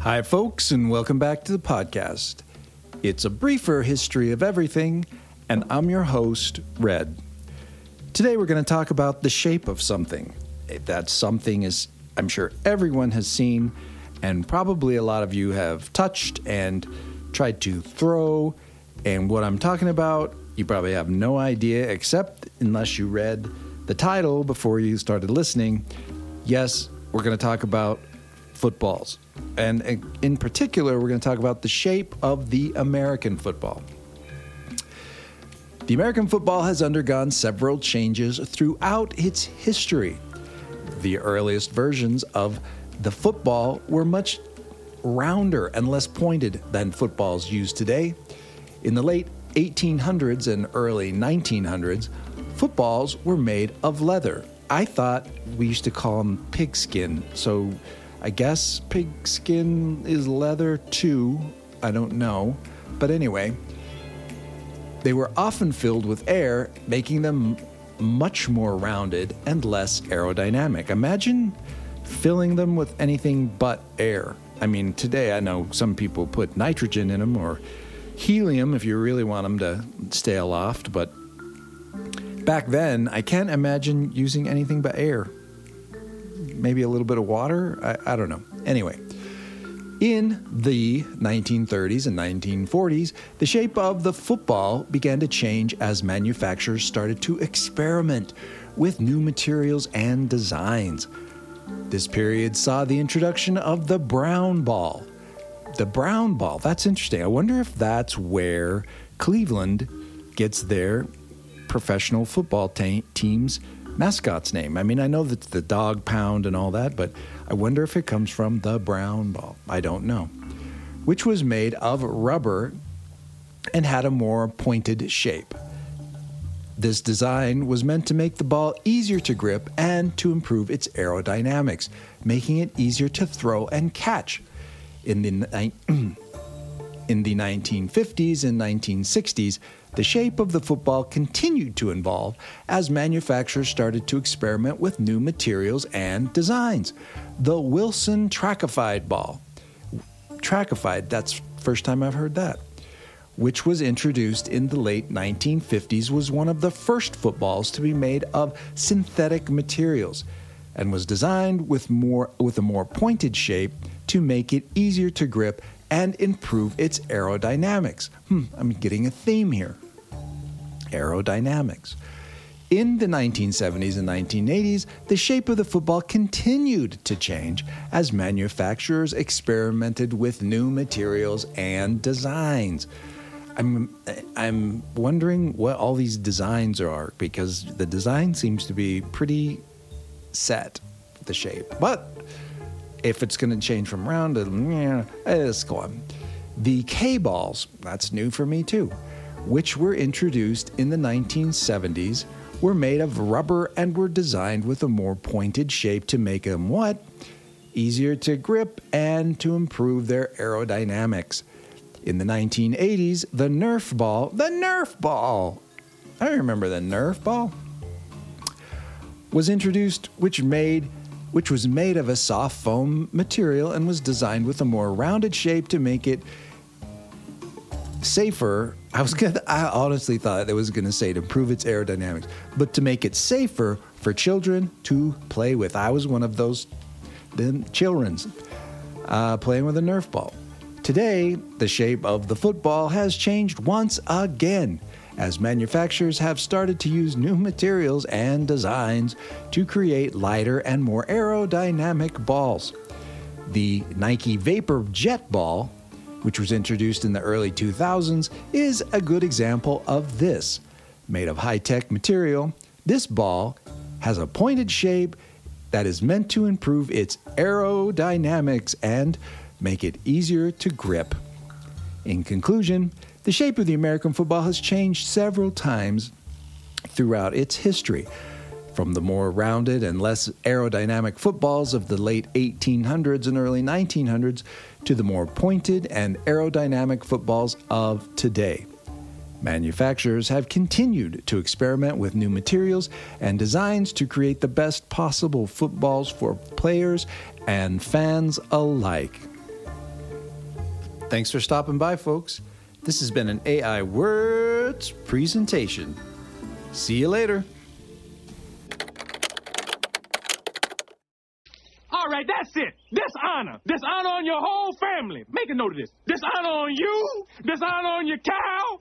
Hi, folks, and welcome back to the podcast. It's a briefer history of everything, and I'm your host, Red. Today, we're going to talk about the shape of something. That something is, I'm sure everyone has seen, and probably a lot of you have touched and tried to throw. And what I'm talking about, you probably have no idea, except unless you read the title before you started listening. Yes, we're going to talk about footballs. And in particular, we're going to talk about the shape of the American football. The American football has undergone several changes throughout its history. The earliest versions of the football were much rounder and less pointed than footballs used today. In the late 1800s and early 1900s, footballs were made of leather. I thought we used to call them pigskin, so I guess pigskin is leather too. I don't know. But anyway, they were often filled with air, making them much more rounded and less aerodynamic. Imagine filling them with anything but air. I mean, today I know some people put nitrogen in them or helium if you really want them to stay aloft, but back then I can't imagine using anything but air maybe a little bit of water. I, I don't know. Anyway, in the 1930s and 1940s, the shape of the football began to change as manufacturers started to experiment with new materials and designs. This period saw the introduction of the brown ball. The brown ball, that's interesting. I wonder if that's where Cleveland gets their professional football teams mascot's name. I mean, I know that's the dog pound and all that, but I wonder if it comes from the brown ball. I don't know. Which was made of rubber and had a more pointed shape. This design was meant to make the ball easier to grip and to improve its aerodynamics, making it easier to throw and catch. In the, in the 1950s and 1960s, the shape of the football continued to evolve as manufacturers started to experiment with new materials and designs. The Wilson Trackified ball. Trackified, that's first time I've heard that. Which was introduced in the late 1950s was one of the first footballs to be made of synthetic materials and was designed with more with a more pointed shape to make it easier to grip and improve its aerodynamics. Hmm, I'm getting a theme here. Aerodynamics. In the 1970s and 1980s, the shape of the football continued to change as manufacturers experimented with new materials and designs. I'm I'm wondering what all these designs are because the design seems to be pretty set, the shape. But if it's going to change from round to yeah, eh, let's go on. The K balls, that's new for me too, which were introduced in the 1970s, were made of rubber and were designed with a more pointed shape to make them what? Easier to grip and to improve their aerodynamics. In the 1980s, the Nerf ball, the Nerf ball, I remember the Nerf ball, was introduced, which made which was made of a soft foam material and was designed with a more rounded shape to make it safer. I was gonna, I honestly thought it was going to say to improve its aerodynamics, but to make it safer for children to play with. I was one of those then children's uh, playing with a Nerf ball. Today, the shape of the football has changed once again as manufacturers have started to use new materials and designs to create lighter and more aerodynamic balls. The Nike Vapor Jet Ball, which was introduced in the early 2000s, is a good example of this. Made of high tech material, this ball has a pointed shape that is meant to improve its aerodynamics and make it easier to grip. In conclusion, the shape of the American football has changed several times throughout its history. From the more rounded and less aerodynamic footballs of the late 1800s and early 1900s to the more pointed and aerodynamic footballs of today. Manufacturers have continued to experiment with new materials and designs to create the best possible footballs for players and fans alike. Thanks for stopping by, folks. This has been an AI Words presentation. See you later. All right, that's it. Dishonor. Dishonor on your whole family. Make a note of this. Dishonor on you. Dishonor on your cow.